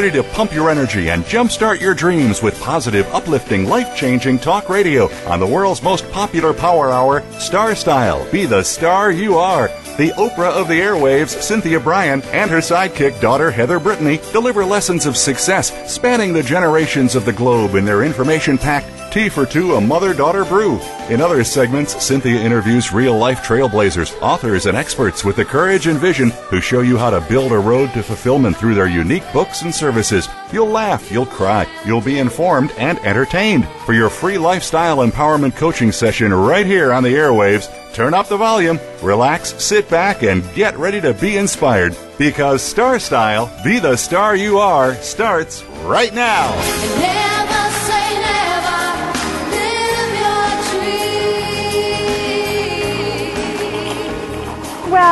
Ready to pump your energy and jumpstart your dreams with positive, uplifting, life changing talk radio on the world's most popular power hour, Star Style. Be the star you are. The Oprah of the airwaves, Cynthia Brian, and her sidekick daughter, Heather Brittany, deliver lessons of success spanning the generations of the globe in their information packed Tea for Two, a mother daughter brew. In other segments, Cynthia interviews real life trailblazers, authors, and experts with the courage and vision who show you how to build a road to fulfillment through their unique books and services. You'll laugh, you'll cry, you'll be informed and entertained. For your free lifestyle empowerment coaching session right here on the airwaves, turn up the volume, relax, sit back, and get ready to be inspired. Because Star Style, be the star you are, starts right now.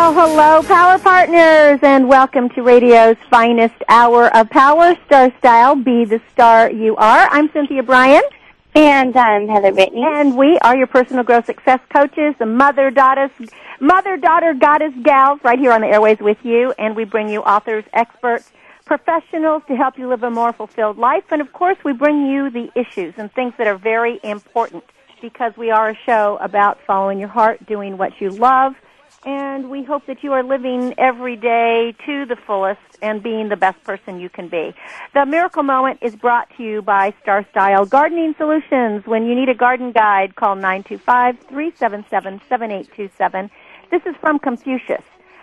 Well, hello, Power Partners, and welcome to radio's finest hour of power, Star Style. Be the star you are. I'm Cynthia Brian. And I'm Heather Brittany. And we are your personal growth success coaches, the mother daughter, mother daughter goddess gals, right here on the airways with you. And we bring you authors, experts, professionals to help you live a more fulfilled life. And of course, we bring you the issues and things that are very important because we are a show about following your heart, doing what you love. And we hope that you are living every day to the fullest and being the best person you can be. The Miracle Moment is brought to you by Star Style Gardening Solutions. When you need a garden guide, call 925-377-7827. This is from Confucius.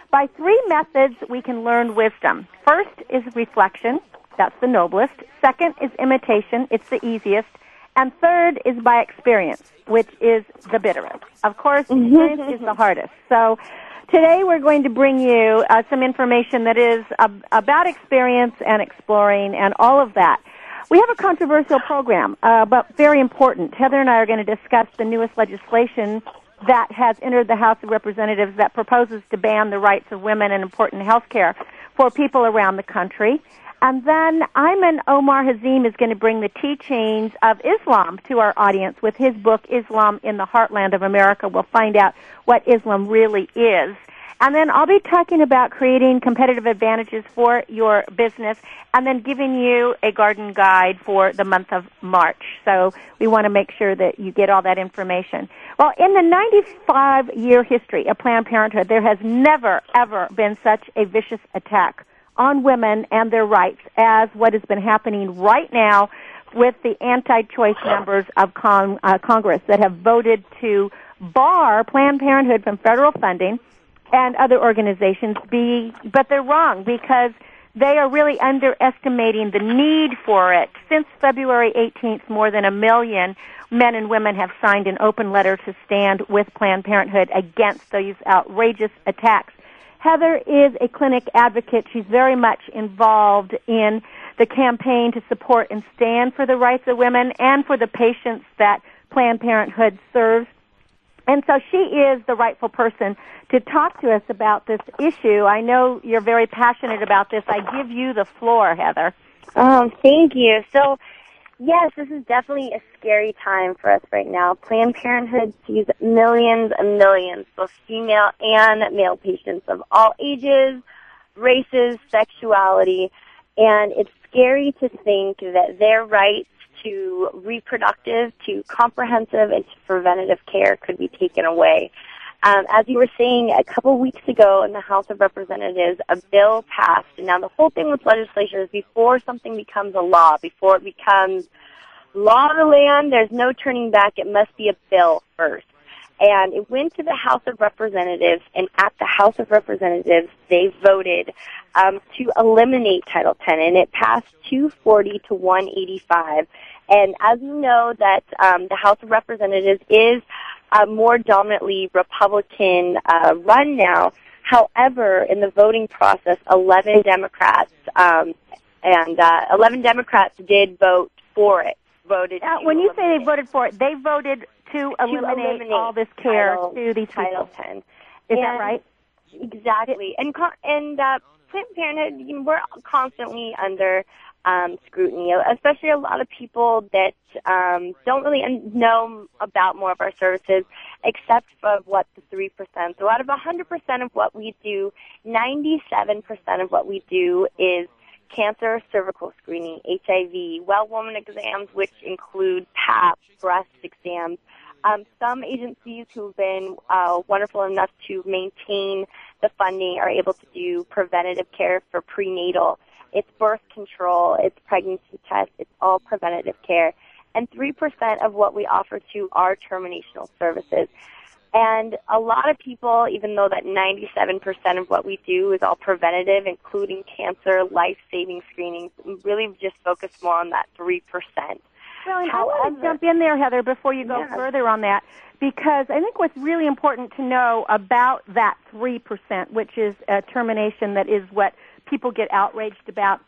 By three methods, we can learn wisdom. First is reflection. That's the noblest. Second is imitation. It's the easiest. And third is by experience, which is the bitterest. Of course, experience is the hardest. So today we're going to bring you uh, some information that is ab- about experience and exploring and all of that. We have a controversial program, uh, but very important. Heather and I are going to discuss the newest legislation that has entered the House of Representatives that proposes to ban the rights of women in important health care for people around the country. And then Ayman Omar Hazim is going to bring the teachings of Islam to our audience with his book, Islam in the Heartland of America. We'll find out what Islam really is. And then I'll be talking about creating competitive advantages for your business and then giving you a garden guide for the month of March. So we want to make sure that you get all that information. Well, in the 95 year history of Planned Parenthood, there has never, ever been such a vicious attack on women and their rights as what has been happening right now with the anti-choice members of uh, Congress that have voted to bar Planned Parenthood from federal funding and other organizations be but they're wrong because they are really underestimating the need for it. Since February 18th, more than a million men and women have signed an open letter to stand with Planned Parenthood against these outrageous attacks. Heather is a clinic advocate. She's very much involved in the campaign to support and stand for the rights of women and for the patients that Planned Parenthood serves. And so she is the rightful person to talk to us about this issue. I know you're very passionate about this. I give you the floor, Heather. Um, thank you. So, yes, this is definitely a scary time for us right now. Planned Parenthood sees millions and millions, both female and male patients of all ages, races, sexuality, and it's scary to think that their rights to reproductive, to comprehensive, and to preventative care could be taken away. Um, as you were saying a couple weeks ago in the House of Representatives, a bill passed. And now the whole thing with legislation is before something becomes a law, before it becomes law of the land, there's no turning back. It must be a bill first. and it went to the House of Representatives, and at the House of Representatives, they voted um, to eliminate Title X, and it passed 240 to 185. And as you know, that um, the House of Representatives is uh, more dominantly Republican uh, run now. However, in the voting process, 11 Democrats um, and uh, 11 Democrats did vote for it. Voted. To when you say they voted for it, they voted to eliminate, eliminate all this care Title- to these Title people. 10. Is that right? Exactly. And and uh, Planned Parenthood, you know, we're constantly under um, scrutiny, especially a lot of people that um, don't really know about more of our services, except for what the three percent. So out of hundred percent of what we do, ninety-seven percent of what we do is cancer, cervical screening, HIV, well woman exams, which include PAP, breast exams. Um, some agencies who've been uh, wonderful enough to maintain the funding are able to do preventative care for prenatal. It's birth control, it's pregnancy tests, it's all preventative care. And 3% of what we offer to are terminational services. And a lot of people, even though that 97% of what we do is all preventative, including cancer, life-saving screenings, really just focus more on that 3%. Well, and I want to jump in there, Heather, before you go Yeah. further on that, because I think what's really important to know about that 3%, which is a termination that is what people get outraged about,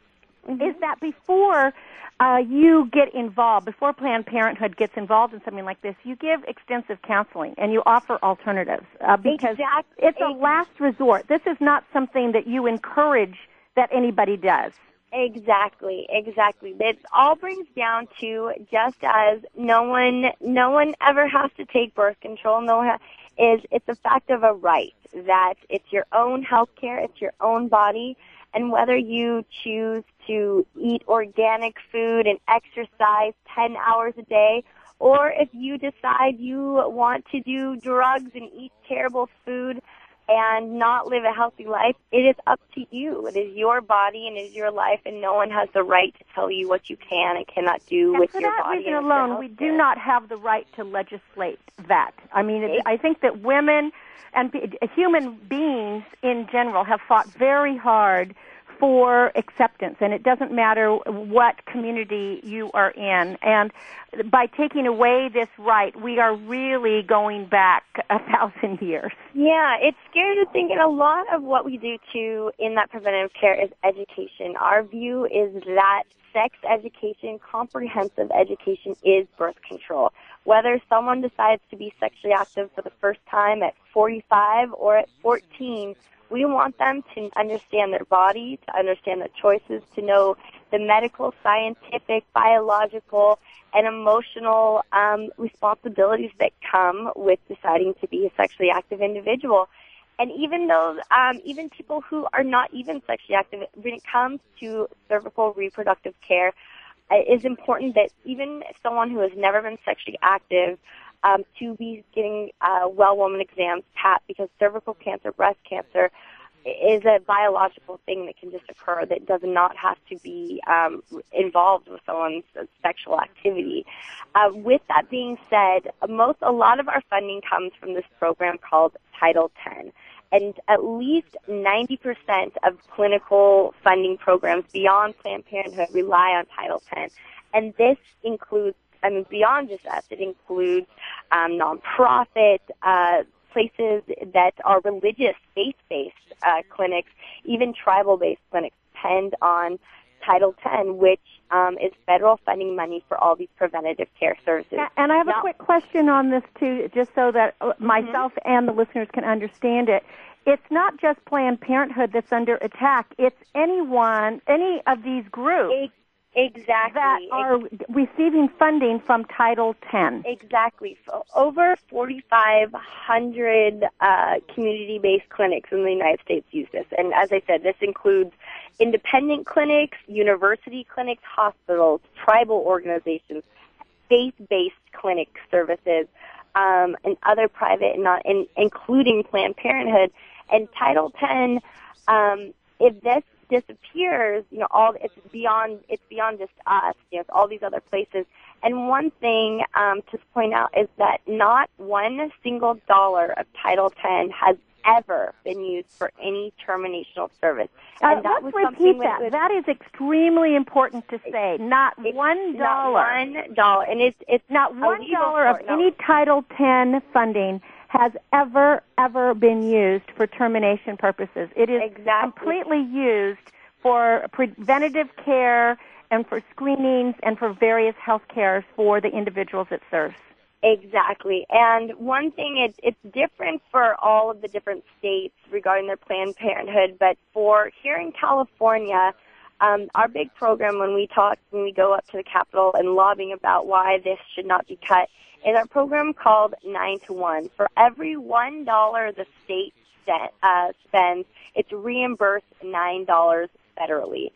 is that before uh, you get involved, before Planned Parenthood gets involved in something like this, you give extensive counseling and you offer alternatives uh, because Exact- it's a last resort. This is not something that you encourage that anybody does. Exactly, exactly. It all brings down to just as no one, no one ever has to take birth control. No one ha- is. It's a fact of a right that it's your own health care, it's your own body, and whether you choose to eat organic food and exercise 10 hours a day, or if you decide you want to do drugs and eat terrible food and not live a healthy life, it is up to you. It is your body and it is your life, and no one has the right to tell you what you can and cannot do And with for your that body. reason and with your alone, we do not have the right to legislate that. I mean, it, I think that women and human beings in general have fought very hard for acceptance, and it doesn't matter what community you are in. And by taking away this right, we are really going back a thousand years. Yeah, it's scary to think, and a lot of what we do too in that preventative care is education. Our view is that sex education, comprehensive education, is birth control. Whether someone decides to be sexually active for the first time at 45 or at 14, we want them to understand their body, to understand their choices, to know the medical, scientific, biological, and emotional um, responsibilities that come with deciding to be a sexually active individual. And even though, um, even people who are not even sexually active, when it comes to cervical reproductive care, uh, it is important that even someone who has never been sexually active um, to be getting uh, well woman exams, PAP, because cervical cancer, breast cancer, is a biological thing that can just occur that does not have to be um, involved with someone's sexual activity. Uh, with that being said, most a lot of our funding comes from this program called Title X, and at least 90% of clinical funding programs beyond Planned Parenthood rely on Title X, and this includes. I mean, beyond just us, it includes um, nonprofit uh, places that are religious, faith-based uh, clinics, even tribal-based clinics depend on Title X, which um, is federal funding money for all these preventative care services. And I have a Now- quick question on this too, just so that uh, myself and the listeners can understand it. It's not just Planned Parenthood that's under attack. It's anyone, any of these groups Exactly. that are receiving funding from Title X. Exactly. So over 4,500 uh, community-based clinics in the United States use this. And as I said, this includes independent clinics, university clinics, hospitals, tribal organizations, faith-based clinic services, um, and other private and not, and including Planned Parenthood. And Title X, um, if this disappears, you know, all it's beyond it's beyond just us. You know, it's all these other places. And one thing um, to point out is that not one single dollar of Title X has ever been used for any terminational service. Uh, and that let's was repeat that. with- that is extremely important to say. Not one not one dollar, and it's it's Not one of no. any Title X funding has ever, ever been used for termination purposes. It is Exactly. completely used for preventative care and for screenings and for various health cares for the individuals it serves. Exactly. And one thing, it's, it's different for all of the different states regarding their Planned Parenthood, but for here in California, um, our big program when we talk, when we go up to the Capitol and lobbying about why this should not be cut, is our program called 9 to 1. For every $1 the state set, uh, spends, it's reimbursed $9 federally.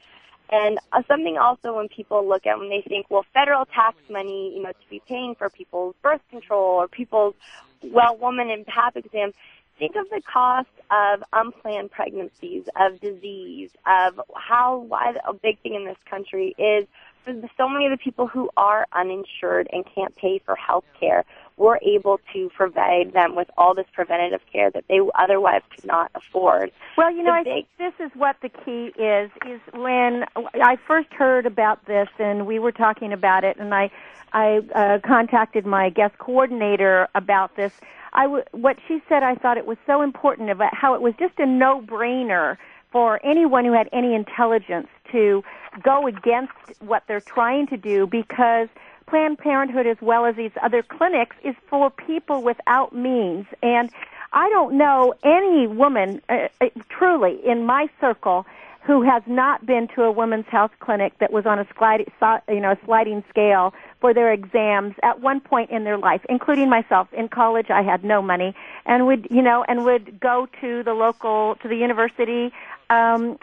And uh, something also when people look at when they think, well, federal tax money, you know, to be paying for people's birth control or people's well woman and pap exams, think of the cost of unplanned pregnancies, of disease, of how why a big thing in this country is for the, so many of the people who are uninsured and can't pay for health care. We're able to provide them with all this preventative care that they otherwise could not afford. Well, you know, I think this is what the key is. Is when I first heard about this, and we were talking about it, and I, I uh, contacted my guest coordinator about this. I w- what she said, I thought it was so important about how it was just a no-brainer for anyone who had any intelligence to go against what they're trying to do because Planned Parenthood, as well as these other clinics, is for people without means. And I don't know any woman, uh, uh, truly, in my circle, who has not been to a women's health clinic that was on a sliding, you know, a sliding scale for their exams at one point in their life, including myself. In college, I had no money, and would, you know, and would go to the local, to the university, um,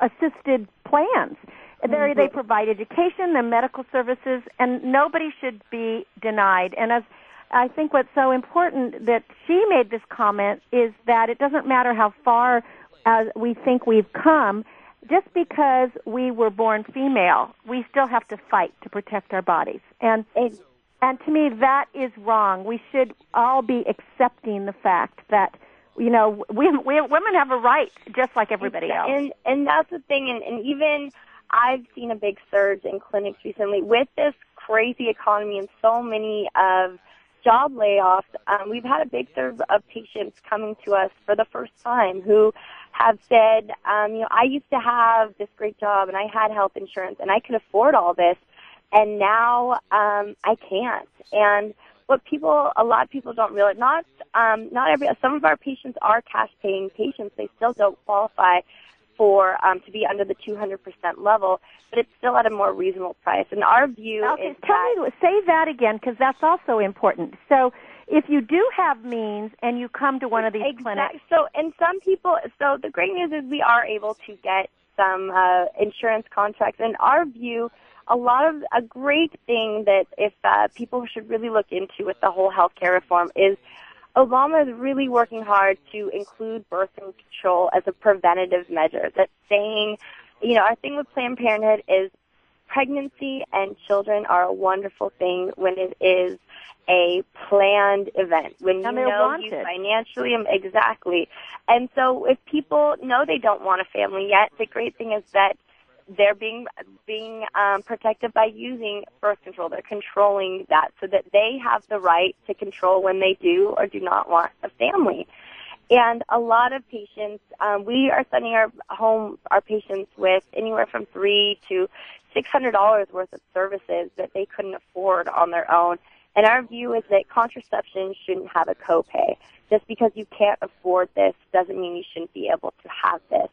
assisted plans. There, they provide education and medical services, and nobody should be denied. And as I think what's so important that she made this comment is that it doesn't matter how far uh, we think we've come. Just because we were born female, we still have to fight to protect our bodies. And and to me, that is wrong. We should all be accepting the fact that you know we, we women have a right just like everybody else. And and that's the thing, and, and even I've seen a big surge in clinics recently with this crazy economy and so many of job layoffs. Um, we've had a big surge of patients coming to us for the first time who have said, um, you know, I used to have this great job and I had health insurance and I could afford all this, and now um, I can't. And what people, a lot of people don't realize, not um, not every, some of our patients are cash paying patients. They still don't qualify for um, to be under the 200% level, but it's still at a more reasonable price. And our view Okay, is tell that me, say that again because that's also important. So, if you do have means and you come to one of these clinics, So, and some people, so the great news is we are able to get some uh, insurance contracts. And our view, a lot of a great thing that if uh, people should really look into with the whole healthcare reform is Obama is really working hard to include birth control as a preventative measure. That's saying, you know, our thing with Planned Parenthood is pregnancy and children are a wonderful thing when it is a planned event. When And you know you financially exactly. And so if people know they don't want a family yet, the great thing is that they're being being um, protected by using birth control. They're controlling that so that they have the right to control when they do or do not want a family. And a lot of patients, um, we are sending our home our patients with anywhere from three to six hundred dollars worth of services that they couldn't afford on their own. And our view is that contraception shouldn't have a copay. Just because you can't afford this doesn't mean you shouldn't be able to have this.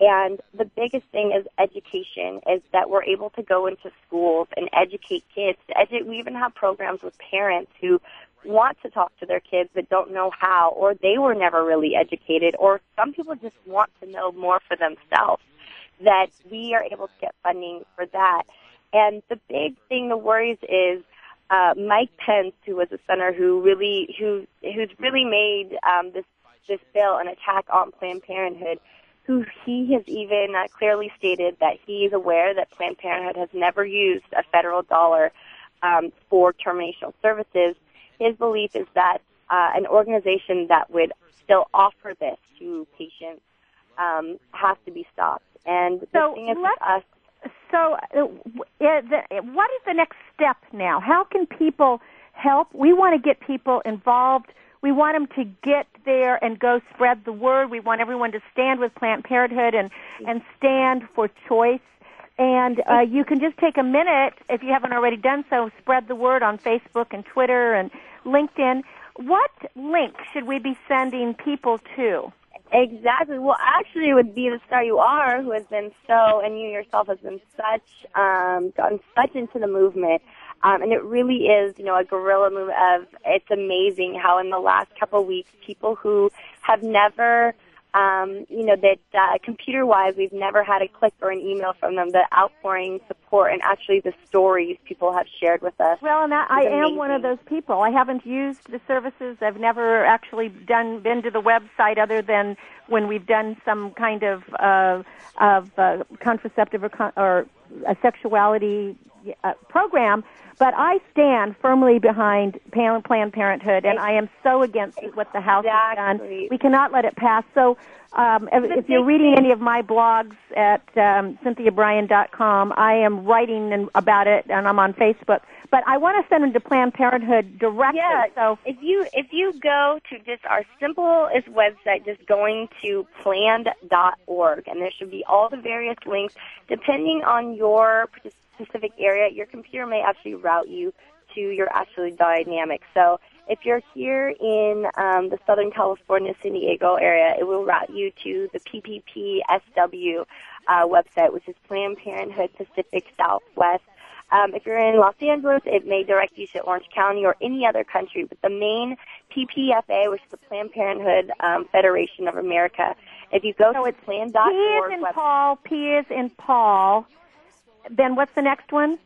And the biggest thing is education, is that we're able to go into schools and educate kids. Edu- we even have programs with parents who want to talk to their kids but don't know how, or they were never really educated, or some people just want to know more for themselves. That we are able to get funding for that. And the big thing that worries is uh, Mike Pence, who was a senator who really who who's really made um, this this bill an attack on Planned Parenthood, who he has even uh, clearly stated that he is aware that Planned Parenthood has never used a federal dollar um, for terminational services. His belief is that uh, an organization that would still offer this to patients um, has to be stopped. And the So thing is with let's- So, uh, w- uh, the, what is the next step now? How can people help? We want to get people involved. We want them to get there and go spread the word. We want everyone to stand with Planned Parenthood and and stand for choice. And uh, you can just take a minute if you haven't already done so. Spread the word on Facebook and Twitter and LinkedIn. What link should we be sending people to? Exactly. Well, actually, it would be the star you are, who has been so, and you yourself has been such, um, gotten such into the movement. Um, and it really is, you know, a guerrilla move of, it's amazing how in the last couple of weeks, people who have never, um, you know, that uh, computer-wise, we've never had a click or an email from them, the outpouring support and actually the stories people have shared with us. Well, and I, am one of those people. I haven't used the services. I've never actually done been to the website other than when we've done some kind of uh, of uh, contraceptive or, con- or a sexuality uh, program. But I stand firmly behind Planned Parenthood, and I am so against what the House has done. We cannot let it pass. So, um, if, if you're reading any of my blogs at um, cynthiabrian.com, I am writing and, about it, and I'm on Facebook. But I want to send them to Planned Parenthood directly. Yeah. So, if you if you go to just our simplest website, just going to planned.org, and there should be all the various links. Depending on your specific area, your computer may actually route you to your actually dynamic. So if you're here in um, the Southern California, San Diego area, it will route you to the PPPSW uh, website, which is Planned Parenthood Pacific Southwest. Um, if you're in Los Angeles, it may direct you to Orange County or any other country. But the main PPFA, which is the Planned Parenthood um, Federation of America, if you go so to it's P plan.org is in website, Paul, P is in Paul. Then what's the next one?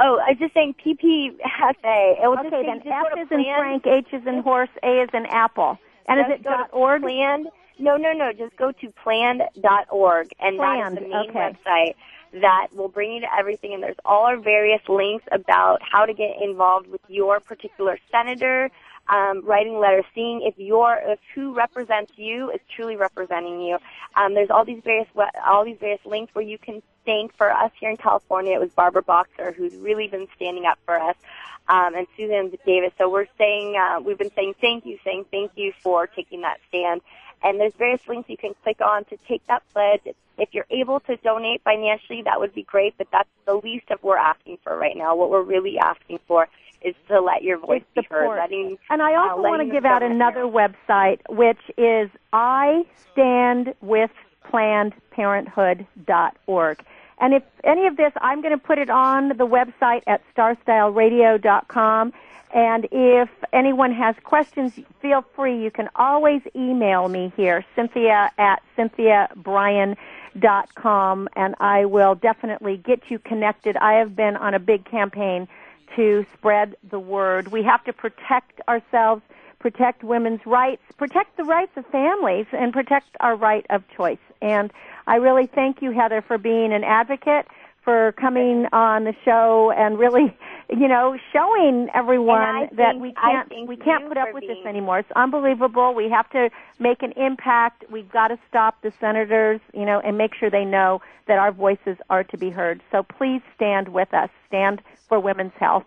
Oh, I was just saying PPFA. It will just Okay, say- then F is in Frank, H is in horse, A is in apple. And is it dot org? Planned. No, no, no. Just go to planned.org, and Planned, that is the main okay. website that will bring you to everything. And there's all our various links about how to get involved with your particular senator, um, writing letters, seeing if your if who represents you is truly representing you. Um, there's all these various all these various links where you can thank for us here in California. It was Barbara Boxer who's really been standing up for us um, and Susan Davis. So we're saying uh, we've been saying thank you, saying thank you for taking that stand. And there's various links you can click on to take that pledge. If you're able to donate financially, that would be great. But that's the least of we're asking for right now. What we're really asking for is to let your voice be heard. Letting, And I also uh, want to give out another website, which is I stand with plannedparenthood.org. And if any of this, I'm going to put it on the website at starstyleradio.com. And if anyone has questions, feel free. You can always email me here, Cynthia at cynthiabrian.com, and I will definitely get you connected. I have been on a big campaign to spread the word. We have to protect ourselves, protect women's rights, protect the rights of families, and protect our right of choice. And I really thank you, Heather, for being an advocate, for coming on the show and really, you know, showing everyone And that think- we can't we can't put up with this anymore. It's unbelievable. We have to make an impact. We've got to stop the senators, you know, and make sure they know that our voices are to be heard. So please stand with us. Stand for women's health.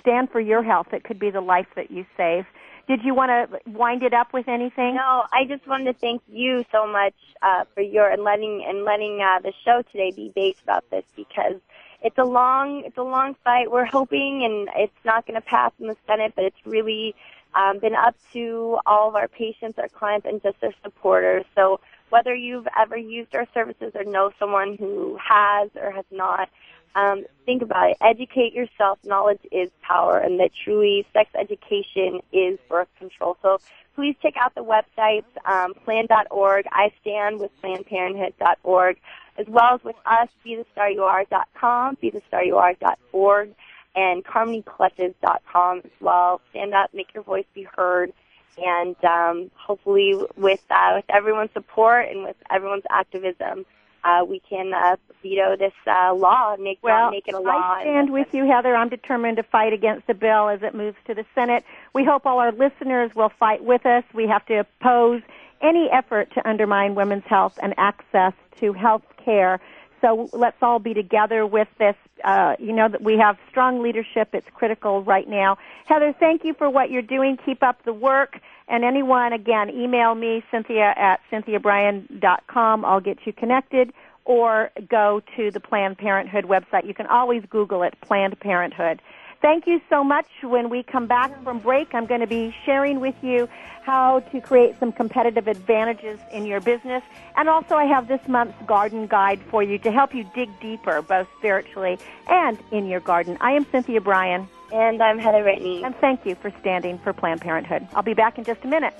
Stand for your health. It could be the life that you save. Did you want to wind it up with anything? No, I just wanted to thank you so much uh, for your and letting and letting uh, the show today be based about this because it's a long it's a long fight. We're hoping, and it's not going to pass in the Senate, but it's really um, been up to all of our patients, our clients, and just their supporters. So whether you've ever used our services or know someone who has or has not, um, think about it. Educate yourself. Knowledge is power, and that truly sex education is birth control. So please check out the websites, um, plan.org. I stand with PlannedParenthood.org, as well as with us, BeTheStarYouAre.com, BeTheStarYouAre.org, and CarmonyClutches.com as well. Stand up, make your voice be heard, And um, hopefully, with uh, with everyone's support and with everyone's activism, uh, we can uh, veto this uh, law and make, Well, make it a law. I stand with you, Heather. I'm determined to fight against the bill as it moves to the Senate. We hope all our listeners will fight with us. We have to oppose any effort to undermine women's health and access to health care. So let's all be together with this. Uh, you know that we have strong leadership. It's critical right now. Heather, thank you for what you're doing. Keep up the work. And anyone, again, email me, Cynthia at cynthiabrian.com. I'll get you connected. Or go to the Planned Parenthood website. You can always Google it, Planned Parenthood. Thank you so much. When we come back from break, I'm going to be sharing with you how to create some competitive advantages in your business. And also, I have this month's garden guide for you to help you dig deeper, both spiritually and in your garden. I am Cynthia Brian. And I'm Heather Brittany. And thank you for standing for Planned Parenthood. I'll be back in just a minute.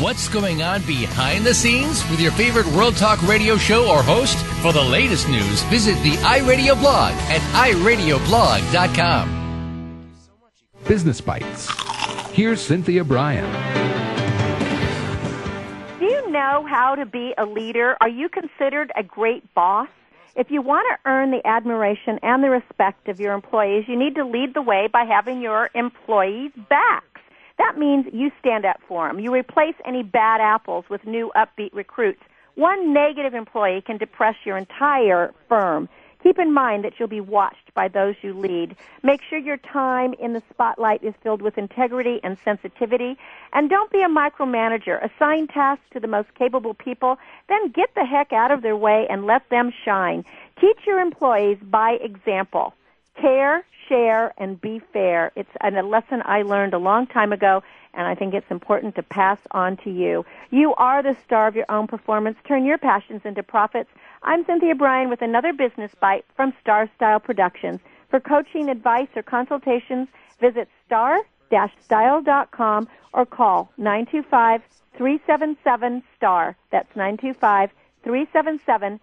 What's going on behind the scenes with your favorite World Talk radio show or host? For the latest news, visit the iRadio blog at iradioblog.com. Business Bites. Here's Cynthia Brian. Do you know how to be a leader? Are you considered a great boss? If you want to earn the admiration and the respect of your employees, you need to lead the way by having your employees' backs. That means you stand up for them. You replace any bad apples with new upbeat recruits. One negative employee can depress your entire firm. Keep in mind that you'll be watched by those you lead. Make sure your time in the spotlight is filled with integrity and sensitivity. And don't be a micromanager. Assign tasks to the most capable people, then get the heck out of their way and let them shine. Teach your employees by example. Care, share, and be fair. It's a lesson I learned a long time ago, and I think it's important to pass on to you. You are the star of your own performance. Turn your passions into profits. I'm Cynthia Brian with another business bite from Star Style Productions. For coaching, advice, or consultations, visit star-style.com or call 925-377-STAR. That's 925-377-7827.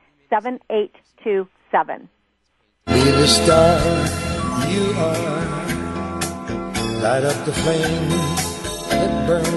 Be the star you are. Light up the flame that burns.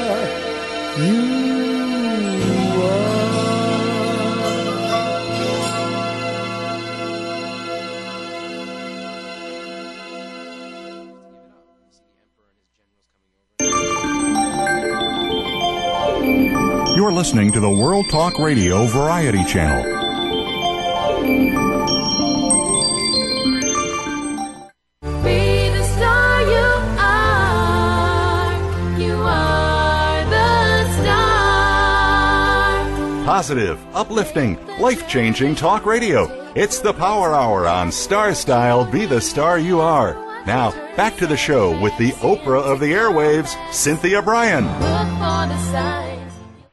You're listening to the World Talk Radio Variety Channel. Positive, uplifting, life changing talk radio. It's the Power Hour on Star Style Be the Star You Are. Now, back to the show with the Oprah of the airwaves, Cynthia Brian.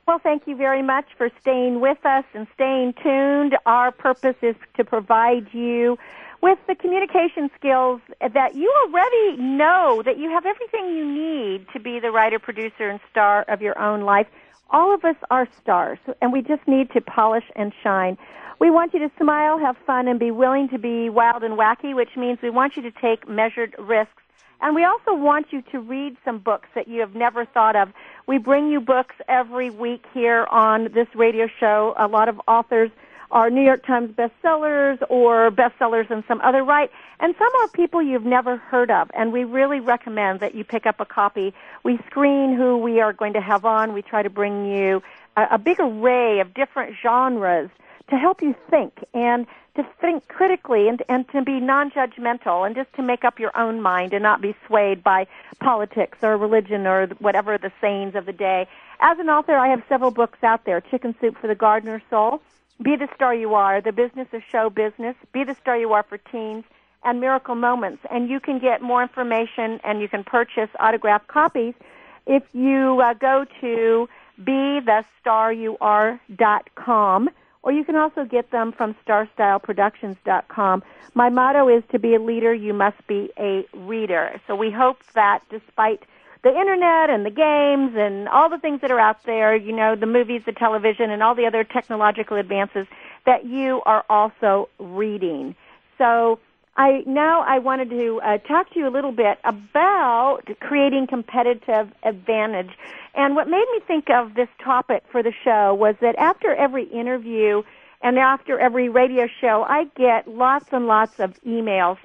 Well, thank you very much for staying with us and staying tuned. Our purpose is to provide you with the communication skills that you already know that you have everything you need to be the writer, producer, and star of your own life. All of us are stars, and we just need to polish and shine. We want you to smile, have fun, and be willing to be wild and wacky, which means we want you to take measured risks. And we also want you to read some books that you have never thought of. We bring you books every week here on this radio show. A lot of authors are New York Times bestsellers or bestsellers in some other right, and some are people you've never heard of. And we really recommend that you pick up a copy. We screen who we are going to have on. We try to bring you a, a big array of different genres to help you think and to think critically and, and to be non-judgmental and just to make up your own mind and not be swayed by politics or religion or whatever the sayings of the day. As an author, I have several books out there. Chicken Soup for the Gardener's Soul, Be the Star You Are, The Business of Show Business, Be the Star You Are for Teens, and Miracle Moments. And you can get more information and you can purchase autographed copies if you uh, go to BeTheStarYouAre.com or you can also get them from starstyleproductions.com. My motto is to be a leader, you must be a reader. So we hope that despite the internet and the games and all the things that are out there, you know, the movies, the television, and all the other technological advances, that you are also reading. So I now I wanted to uh, talk to you a little bit about creating competitive advantage. And what made me think of this topic for the show was that after every interview and after every radio show, I get lots and lots of emails.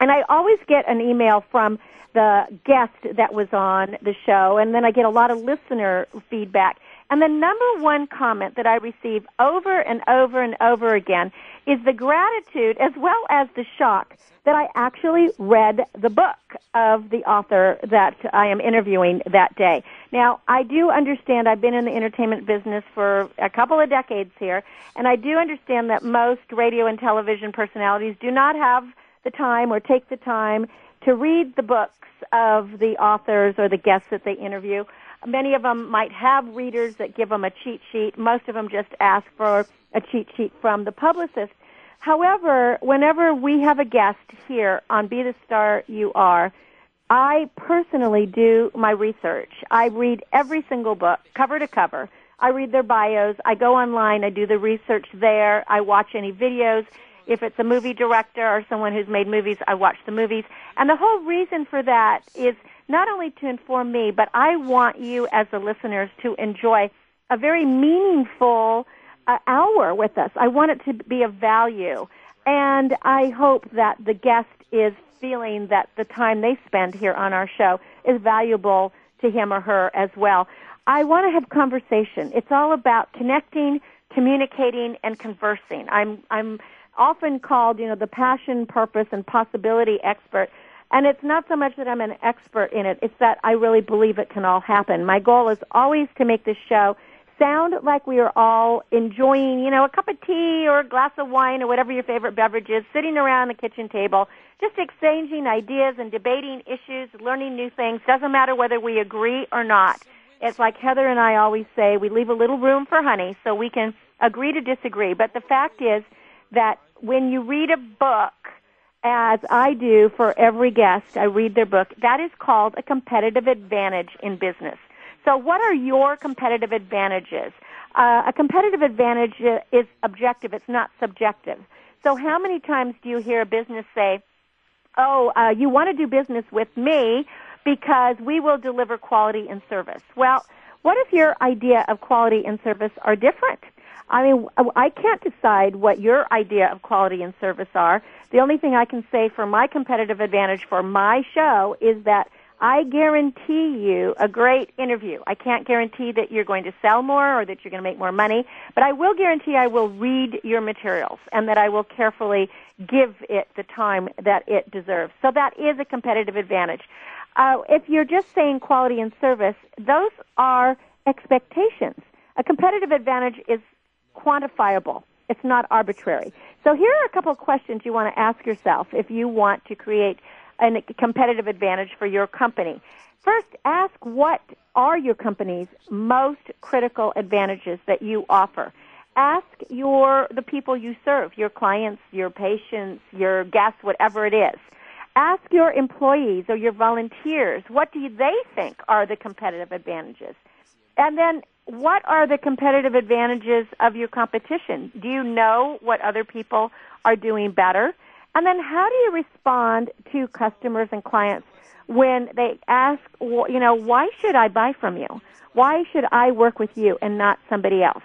And I always get an email from the guest that was on the show, and then I get a lot of listener feedback. And the number one comment that I receive over and over and over again is the gratitude as well as the shock that I actually read the book of the author that I am interviewing that day. Now, I do understand I've been in the entertainment business for a couple of decades here, and I do understand that most radio and television personalities do not have the time or take the time to read the books of the authors or the guests that they interview. Many of them might have readers that give them a cheat sheet. Most of them just ask for a cheat sheet from the publicist. However, whenever we have a guest here on Be the Star You Are, I personally do my research. I read every single book, cover to cover. I read their bios. I go online. I do the research there. I watch any videos. If it's a movie director or someone who's made movies, I watch the movies. And the whole reason for that is not only to inform me, but I want you as the listeners to enjoy a very meaningful uh, hour with us. I want it to be of value. And I hope that the guest is feeling that the time they spend here on our show is valuable to him or her as well. I want to have conversation. It's all about connecting, communicating, and conversing. I'm, I'm often called, you know, the passion, purpose, and possibility expert and it's not so much that I'm an expert in it, it's that I really believe it can all happen. My goal is always to make this show sound like we are all enjoying, you know, a cup of tea or a glass of wine or whatever your favorite beverage is, sitting around the kitchen table, just exchanging ideas and debating issues, learning new things. Doesn't matter whether we agree or not. It's like Heather and I always say, we leave a little room for honey so we can agree to disagree. But the fact is that when you read a book, as I do for every guest, I read their book. That is called a competitive advantage in business. So what are your competitive advantages? Uh, a competitive advantage is objective. It's not subjective. So how many times do you hear a business say, oh, uh, you want to do business with me because we will deliver quality and service? Well, what if your idea of quality and service are different? I mean, I can't decide what your idea of quality and service are. The only thing I can say for my competitive advantage for my show is that I guarantee you a great interview. I can't guarantee that you're going to sell more or that you're going to make more money, but I will guarantee I will read your materials and that I will carefully give it the time that it deserves. So that is a competitive advantage. Uh, if you're just saying quality and service, those are expectations. A competitive advantage is quantifiable. It's not arbitrary. So here are a couple of questions you want to ask yourself if you want to create a competitive advantage for your company. First, ask what are your company's most critical advantages that you offer. Ask your the people you serve, your clients, your patients, your guests, whatever it is. Ask your employees or your volunteers what do they think are the competitive advantages. And then what are the competitive advantages of your competition? Do you know what other people are doing better? And then how do you respond to customers and clients when they ask, you know, why should I buy from you? Why should I work with you and not somebody else?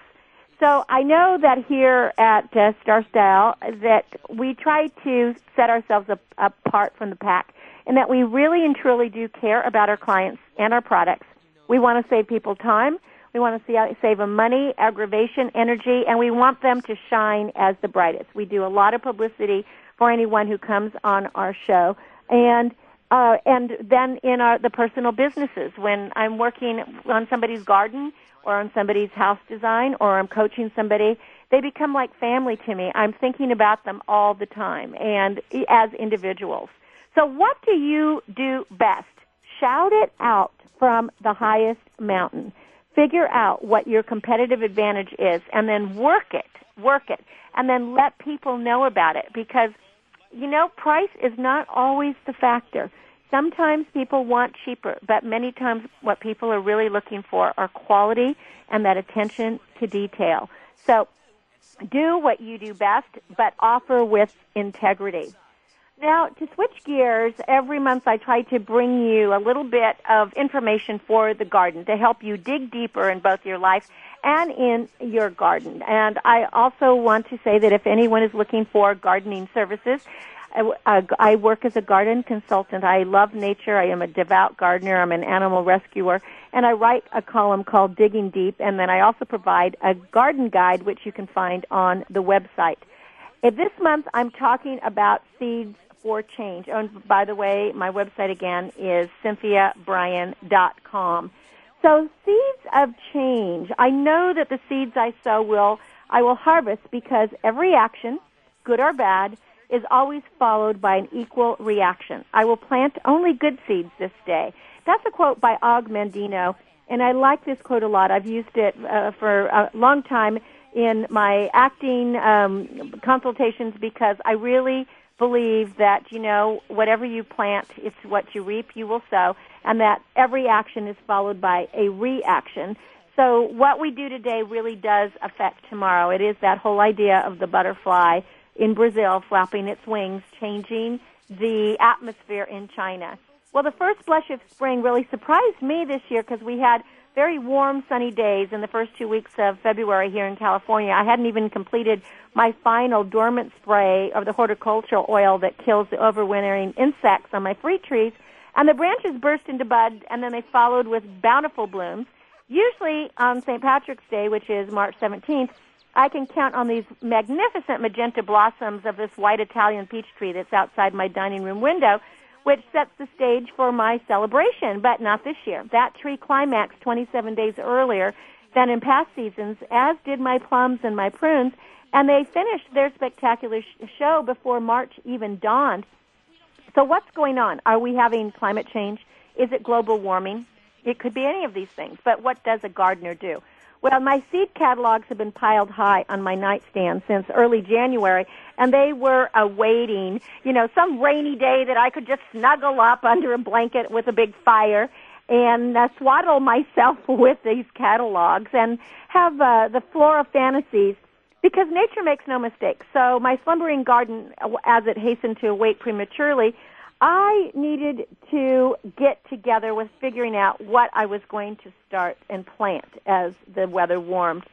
So I know that here at uh, Star Style that we try to set ourselves up, apart from the pack and that we really and truly do care about our clients and our products. We want to save people time. We want to see, save them money, aggravation, energy, and we want them to shine as the brightest. We do a lot of publicity for anyone who comes on our show. And uh, and then in our, the personal businesses, when I'm working on somebody's garden or on somebody's house design or I'm coaching somebody, they become like family to me. I'm thinking about them all the time and as individuals. So what do you do best? Shout it out from the highest mountain. Figure out what your competitive advantage is and then work it, work it, and then let people know about it because you know, price is not always the factor. Sometimes people want cheaper, but many times what people are really looking for are quality and that attention to detail. So do what you do best, but offer with integrity. Now, to switch gears, every month I try to bring you a little bit of information for the garden to help you dig deeper in both your life and in your garden. And I also want to say that if anyone is looking for gardening services, I, uh, I work as a garden consultant. I love nature. I am a devout gardener. I'm an animal rescuer. And I write a column called Digging Deep. And then I also provide a garden guide, which you can find on the website. This month, I'm talking about seeds for change. Oh, And by the way, my website again is cynthiabrian.com. So seeds of change. I know that the seeds I sow will I will harvest because every action, good or bad, is always followed by an equal reaction. I will plant only good seeds this day. That's a quote by Og Mandino, and I like this quote a lot. I've used it uh, for a long time in my acting um, consultations because I really believe that you know whatever you plant, it's what you reap. You will sow, and that every action is followed by a reaction. So what we do today really does affect tomorrow. It is that whole idea of the butterfly in Brazil flapping its wings, changing the atmosphere in China. Well, the first blush of spring really surprised me this year because we had very warm, sunny days in the first two weeks of February here in California. I hadn't even completed my final dormant spray of the horticultural oil that kills the overwintering insects on my fruit trees. And the branches burst into bud, and then they followed with bountiful blooms. Usually on St. Patrick's Day, which is March 17th, I can count on these magnificent magenta blossoms of this white Italian peach tree that's outside my dining room window, which sets the stage for my celebration, but not this year. That tree climaxed 27 days earlier than in past seasons, as did my plums and my prunes, and they finished their spectacular sh- show before March even dawned. So what's going on? Are we having climate change? Is it global warming? It could be any of these things, but what does a gardener do? Well, my seed catalogs have been piled high on my nightstand since early January, and they were awaiting, you know, some rainy day that I could just snuggle up under a blanket with a big fire and uh, swaddle myself with these catalogs and have uh, the flora fantasies because nature makes no mistakes. So my slumbering garden, as it hastened to awake prematurely, I needed to get together with figuring out what I was going to start and plant as the weather warmed.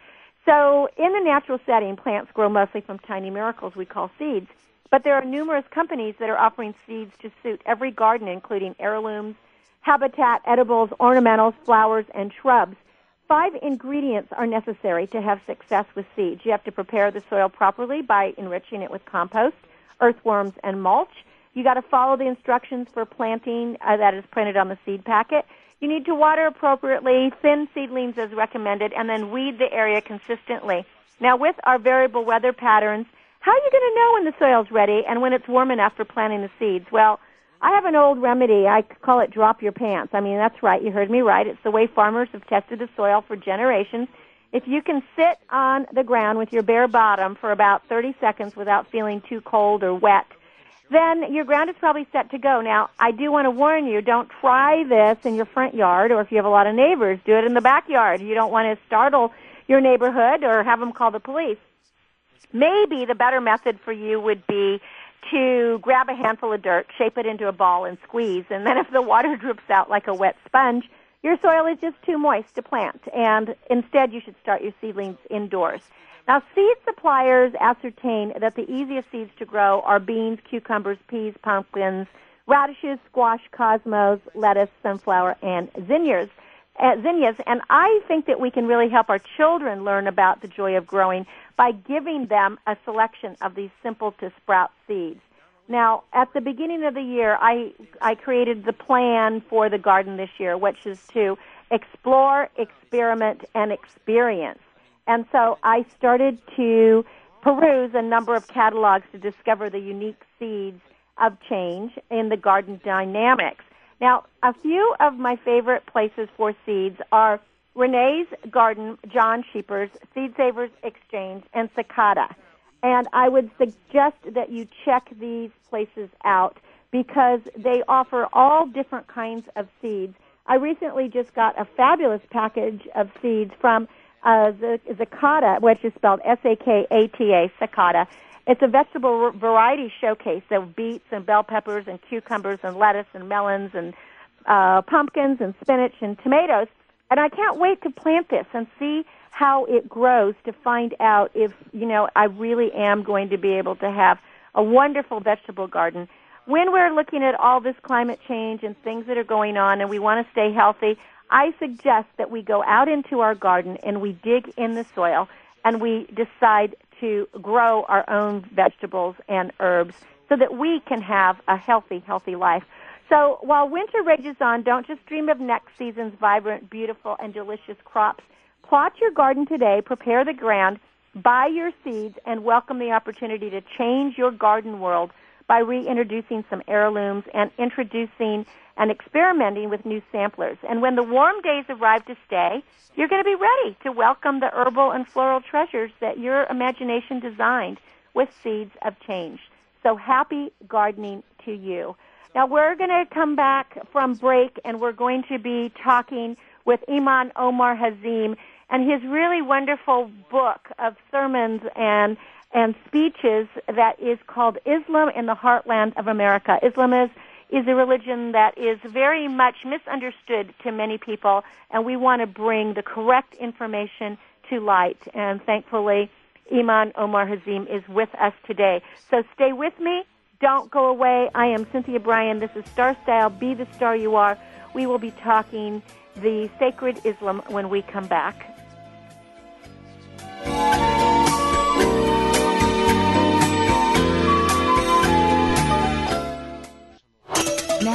So in the natural setting, plants grow mostly from tiny miracles we call seeds. But there are numerous companies that are offering seeds to suit every garden, including heirlooms, habitat, edibles, ornamentals, flowers, and shrubs. Five ingredients are necessary to have success with seeds. You have to prepare the soil properly by enriching it with compost, earthworms, and mulch. You got to follow the instructions for planting uh, that is printed on the seed packet. You need to water appropriately, thin seedlings as recommended, and then weed the area consistently. Now, with our variable weather patterns, how are you going to know when the soil's ready and when it's warm enough for planting the seeds? Well, I have an old remedy. I call it drop your pants. I mean, that's right. You heard me right. It's the way farmers have tested the soil for generations. If you can sit on the ground with your bare bottom for about 30 seconds without feeling too cold or wet, then your ground is probably set to go. Now, I do want to warn you, don't try this in your front yard or if you have a lot of neighbors, do it in the backyard. You don't want to startle your neighborhood or have them call the police. Maybe the better method for you would be to grab a handful of dirt, shape it into a ball and squeeze, and then if the water drips out like a wet sponge, your soil is just too moist to plant, and instead you should start your seedlings indoors. Now, seed suppliers ascertain that the easiest seeds to grow are beans, cucumbers, peas, pumpkins, radishes, squash, cosmos, lettuce, sunflower, and zinnias. Uh, zinnias, and I think that we can really help our children learn about the joy of growing by giving them a selection of these simple to sprout seeds. Now, at the beginning of the year, I I created the plan for the garden this year, which is to explore, experiment, and experience. And so I started to peruse a number of catalogs to discover the unique seeds of change in the garden dynamics. Now, a few of my favorite places for seeds are Renee's Garden, John Scheepers, Seed Savers Exchange, and Sakata. And I would suggest that you check these places out because they offer all different kinds of seeds. I recently just got a fabulous package of seeds from uh, Sakata, which is spelled S-A-K-A-T-A, Sakata. It's a vegetable variety showcase of beets and bell peppers and cucumbers and lettuce and melons and uh, pumpkins and spinach and tomatoes. And I can't wait to plant this and see how it grows to find out if, you know, I really am going to be able to have a wonderful vegetable garden. When we're looking at all this climate change and things that are going on and we want to stay healthy, I suggest that we go out into our garden and we dig in the soil and we decide to grow our own vegetables and herbs so that we can have a healthy, healthy life. So while winter rages on, don't just dream of next season's vibrant, beautiful, and delicious crops. Plot your garden today, prepare the ground, buy your seeds, and welcome the opportunity to change your garden world by reintroducing some heirlooms and introducing and experimenting with new samplers. And when the warm days arrive to stay, you're going to be ready to welcome the herbal and floral treasures that your imagination designed with seeds of change. So happy gardening to you. Now we're going to come back from break and we're going to be talking with Imam Omar Hazim and his really wonderful book of sermons and and speeches that is called Islam in the Heartland of America. Islam is is a religion that is very much misunderstood to many people, and we want to bring the correct information to light. And thankfully, Imam Omar Hazim is with us today. So stay with me. Don't go away. I am Cynthia Brian. This is Star Style. Be the star you are. We will be talking the sacred Islam when we come back.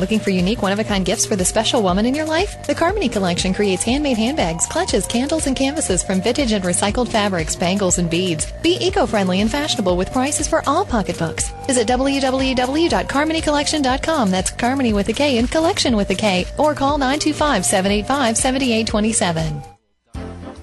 Looking for unique, one of a kind gifts for the special woman in your life? The Karmony Kollection creates handmade handbags, clutches, candles, and canvases from vintage and recycled fabrics, bangles, and beads. Be eco friendly and fashionable with prices for all pocketbooks. Visit www.karmonykollection.com. That's Karmony with a K and collection with a K. Or call 925 785 7827.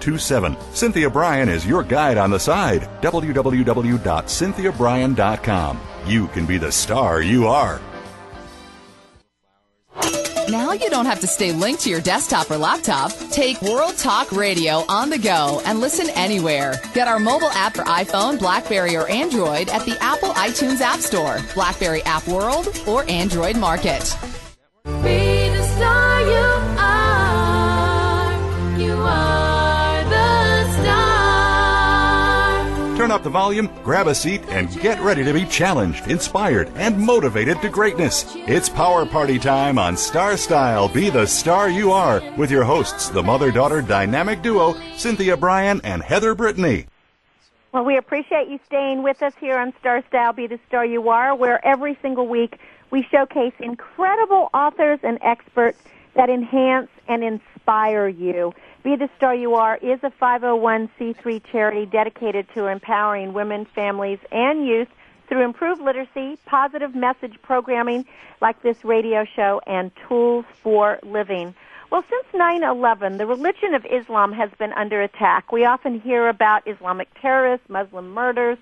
925-377-7827. Cynthia Brian is your guide on the side. www.cynthiabrian.com. You can be the star you are. Now you don't have to stay linked to your desktop or laptop. Take World Talk Radio on the go and listen anywhere. Get our mobile app for iPhone, Blackberry, or Android at the Apple iTunes App Store, Blackberry App World, or Android Market. Turn up the volume, grab a seat, and get ready to be challenged, inspired, and motivated to greatness. It's Power Party time on Star Style Be the Star You Are with your hosts, the mother daughter dynamic duo, Cynthia Brian and Heather Brittany. Well, we appreciate you staying with us here on Star Style Be the Star You Are, where every single week we showcase incredible authors and experts that enhance and inspire you. Be the Star You Are is a 501c3 charity dedicated to empowering women, families, and youth through improved literacy, positive message programming like this radio show, and tools for living. Well, since 9-11, the religion of Islam has been under attack. We often hear about Islamic terrorists, Muslim murders,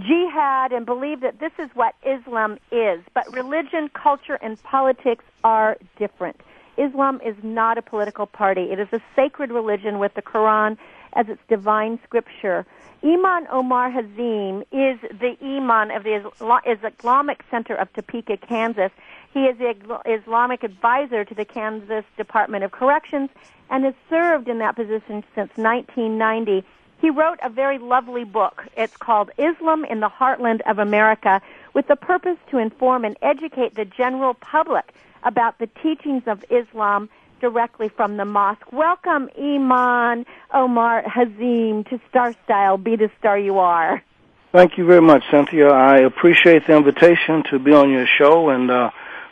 jihad and believe that this is what Islam is. But religion, culture, and politics are different. Islam is not a political party. It is a sacred religion with the Quran as its divine scripture. Imam Omar Hazim is the Imam of the Islamic Center of Topeka, Kansas. He is the Islamic advisor to the Kansas Department of Corrections and has served in that position since 1990. He wrote a very lovely book. It's called Islam in the Heartland of America with the purpose to inform and educate the general public about the teachings of Islam directly from the mosque. Welcome, Imam Omar Hazim, to Star Style. Be the star you are. Thank you very much, Cynthia. I appreciate the invitation to be on your show and uh,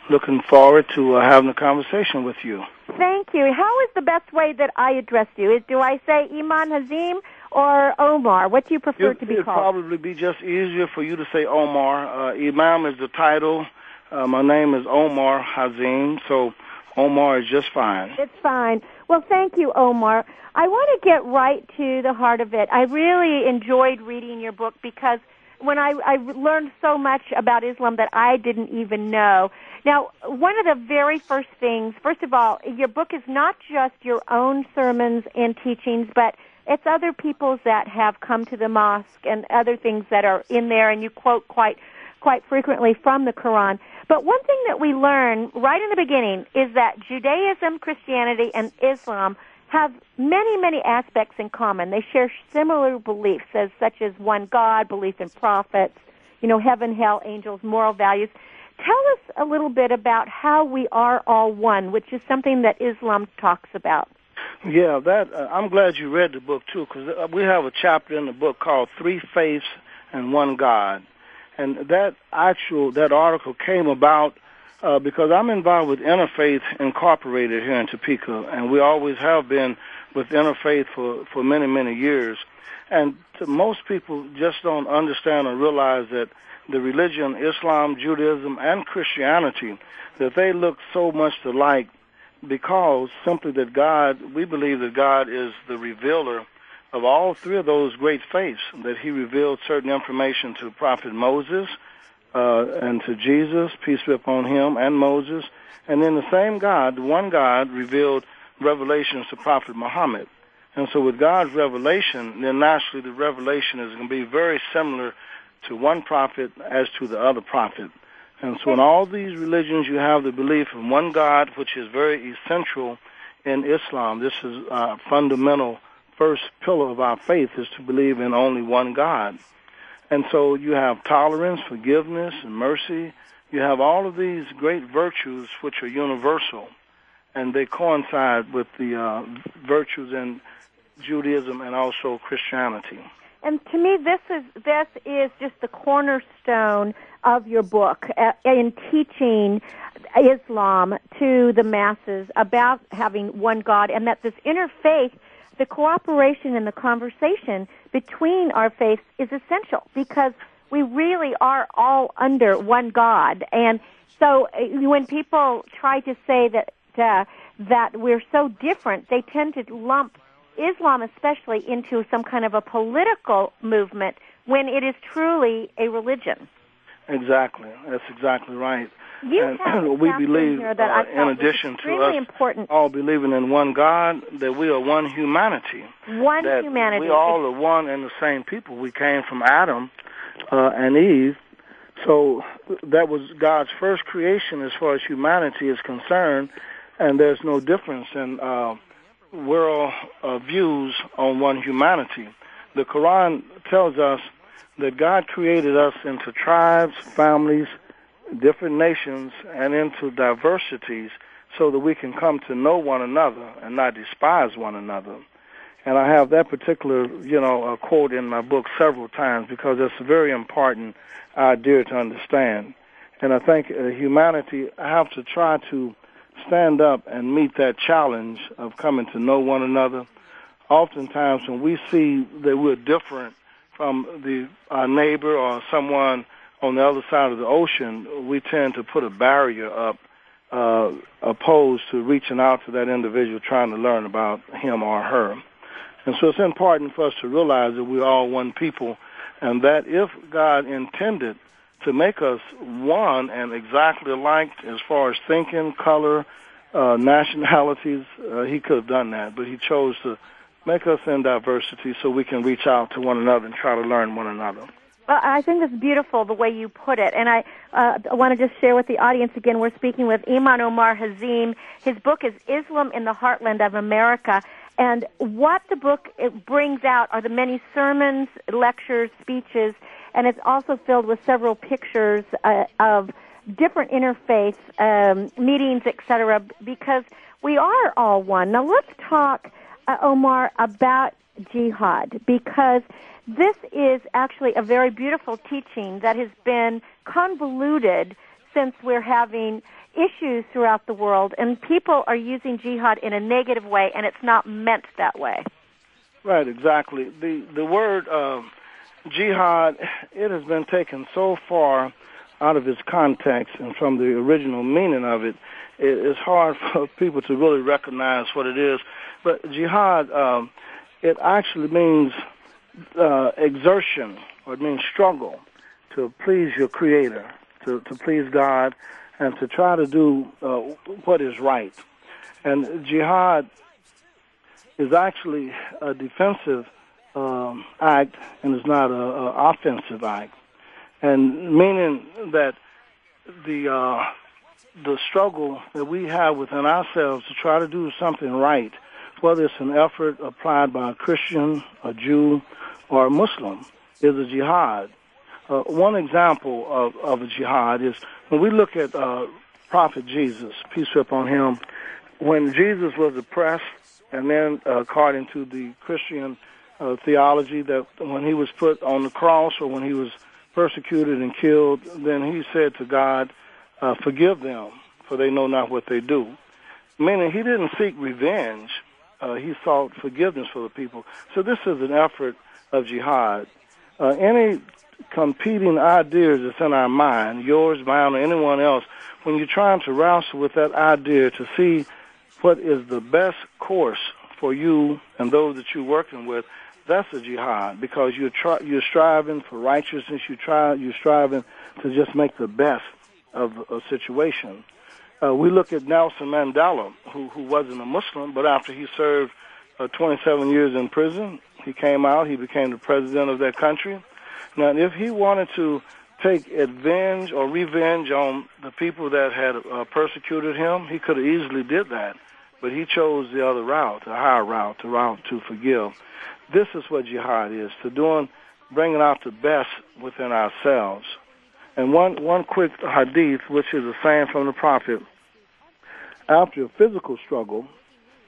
looking forward to uh, having a conversation with you. Thank you. How is the best way that I address you? Do I say Imam Hazim or Omar? What do you prefer it, to be called? it'd probably be just easier for you to say Omar. Uh, Imam is the title. Uh, my name is Omar Hazim, so Omar is just fine. It's fine. Well, thank you, Omar. I want to get right to the heart of it. I really enjoyed reading your book because when I, I learned so much about Islam that I didn't even know. Now, one of the very first things, first of all, your book is not just your own sermons and teachings, but it's other people's that have come to the mosque and other things that are in there, and you quote quite quite frequently from the Quran. But one thing that we learn right in the beginning is that Judaism, Christianity, and Islam have many, many aspects in common. They share similar beliefs, as such as one God, belief in prophets, you know, heaven, hell, angels, moral values. Tell us a little bit about how we are all one, which is something that Islam talks about. Yeah, that uh, I'm glad you read the book too, because we have a chapter in the book called Three Faiths and One God, and that actual that article came about uh, because I'm involved with Interfaith Incorporated here in Topeka, and we always have been with Interfaith for for many many years. And most people just don't understand or realize that the religion, Islam, Judaism, and Christianity, that they look so much alike because simply that God, we believe that God is the revealer of all three of those great faiths, that he revealed certain information to Prophet Moses uh, and to Jesus, peace be upon him, and Moses. And then the same God, the one God, revealed revelations to Prophet Muhammad. And so with God's revelation, then naturally the revelation is going to be very similar to one prophet as to the other prophet. And so in all these religions, you have the belief in one God, which is very essential in Islam. This is a fundamental first pillar of our faith is to believe in only one God. And so you have tolerance, forgiveness, and mercy. You have all of these great virtues which are universal, and they coincide with the uh, virtues in Judaism and also Christianity. And to me, this is this is just the cornerstone of your book uh, in teaching Islam to the masses about having one God, and that this interfaith, the cooperation and the conversation between our faiths is essential because we really are all under one God. And so, uh, when people try to say that uh, that we're so different, they tend to lump Islam especially into some kind of a political movement when it is truly a religion. Exactly. That's exactly right. You and have we believe, here that uh, in addition to us important. all believing in one God, that we are one humanity. One that humanity. We all are one and the same people. We came from Adam uh, and Eve. So that was God's first creation as far as humanity is concerned, and there's no difference in uh, world uh, views on one humanity. The Quran tells us that God created us into tribes, families, different nations, and into diversities so that we can come to know one another and not despise one another. And I have that particular, you know, uh, quote in my book several times because it's a very important idea to understand. And I think uh, humanity have to try to stand up and meet that challenge of coming to know one another. Oftentimes, when we see that we're different from the our neighbor or someone on the other side of the ocean, we tend to put a barrier up, uh, opposed to reaching out to that individual, trying to learn about him or her. And so it's important for us to realize that we're all one people, and that if God intended to make us one and exactly alike as far as thinking, color, uh, nationalities, uh, he could have done that, but he chose to make us in diversity so we can reach out to one another and try to learn one another. Well, I think it's beautiful the way you put it, and I, uh, want to just share with the audience again. We're speaking with Imam Omar Hazim. His book is Islam in the Heartland of America, and what the book brings out are the many sermons, lectures, speeches, and it's also filled with several pictures uh, of different interfaith um, meetings, etc. Because we are all one. Now let's talk, uh, Omar, about jihad because this is actually a very beautiful teaching that has been convoluted since we're having issues throughout the world and people are using jihad in a negative way and it's not meant that way. Right, exactly. The the word uh, jihad it has been taken so far out of its context and from the original meaning of it, it it's hard for people to really recognize what it is. But jihad, um, it actually means uh, exertion, or it means struggle to please your Creator, to, to please God, and to try to do uh, what is right. And jihad is actually a defensive um, act and is not an offensive act, and meaning that the uh, the struggle that we have within ourselves to try to do something right, whether it's an effort applied by a Christian, a Jew, or a Muslim, is a jihad. Uh, one example of, of a jihad is when we look at uh, Prophet Jesus, peace be upon him, when Jesus was oppressed, and then uh, according to the Christian uh, theology, that when he was put on the cross or when he was persecuted and killed, then he said to God, uh, "Forgive them, for they know not what they do." Meaning, he didn't seek revenge; uh, he sought forgiveness for the people. So this is an effort of jihad. Uh, any competing ideas that's in our mind, yours, mine, or anyone else, when you're trying to wrestle with that idea to see what is the best course for you and those that you're working with, that's a jihad because you're try, you're striving for righteousness. You try you're striving to just make the best of a situation. Uh, we look at Nelson Mandela, who who wasn't a Muslim, but after he served uh, 27 years in prison, he came out. He became the president of that country. Now, if he wanted to take advantage or revenge on the people that had uh, persecuted him, he could have easily did that. But he chose the other route, the higher route, the route to forgive. This is what jihad is, to doing, bringing out the best within ourselves. And one, one quick hadith, which is a saying from the Prophet, after a physical struggle,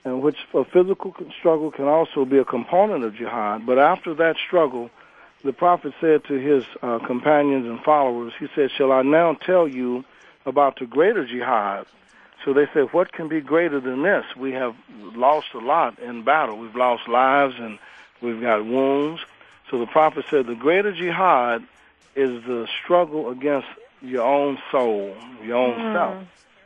and which a physical struggle can also be a component of jihad, but after that struggle, the Prophet said to his uh, companions and followers, he said, Shall I now tell you about the greater jihad? So they said, What can be greater than this? We have lost a lot in battle. We've lost lives and we've got wounds. So the Prophet said, The greater jihad is the struggle against your own soul, your own Mm. self.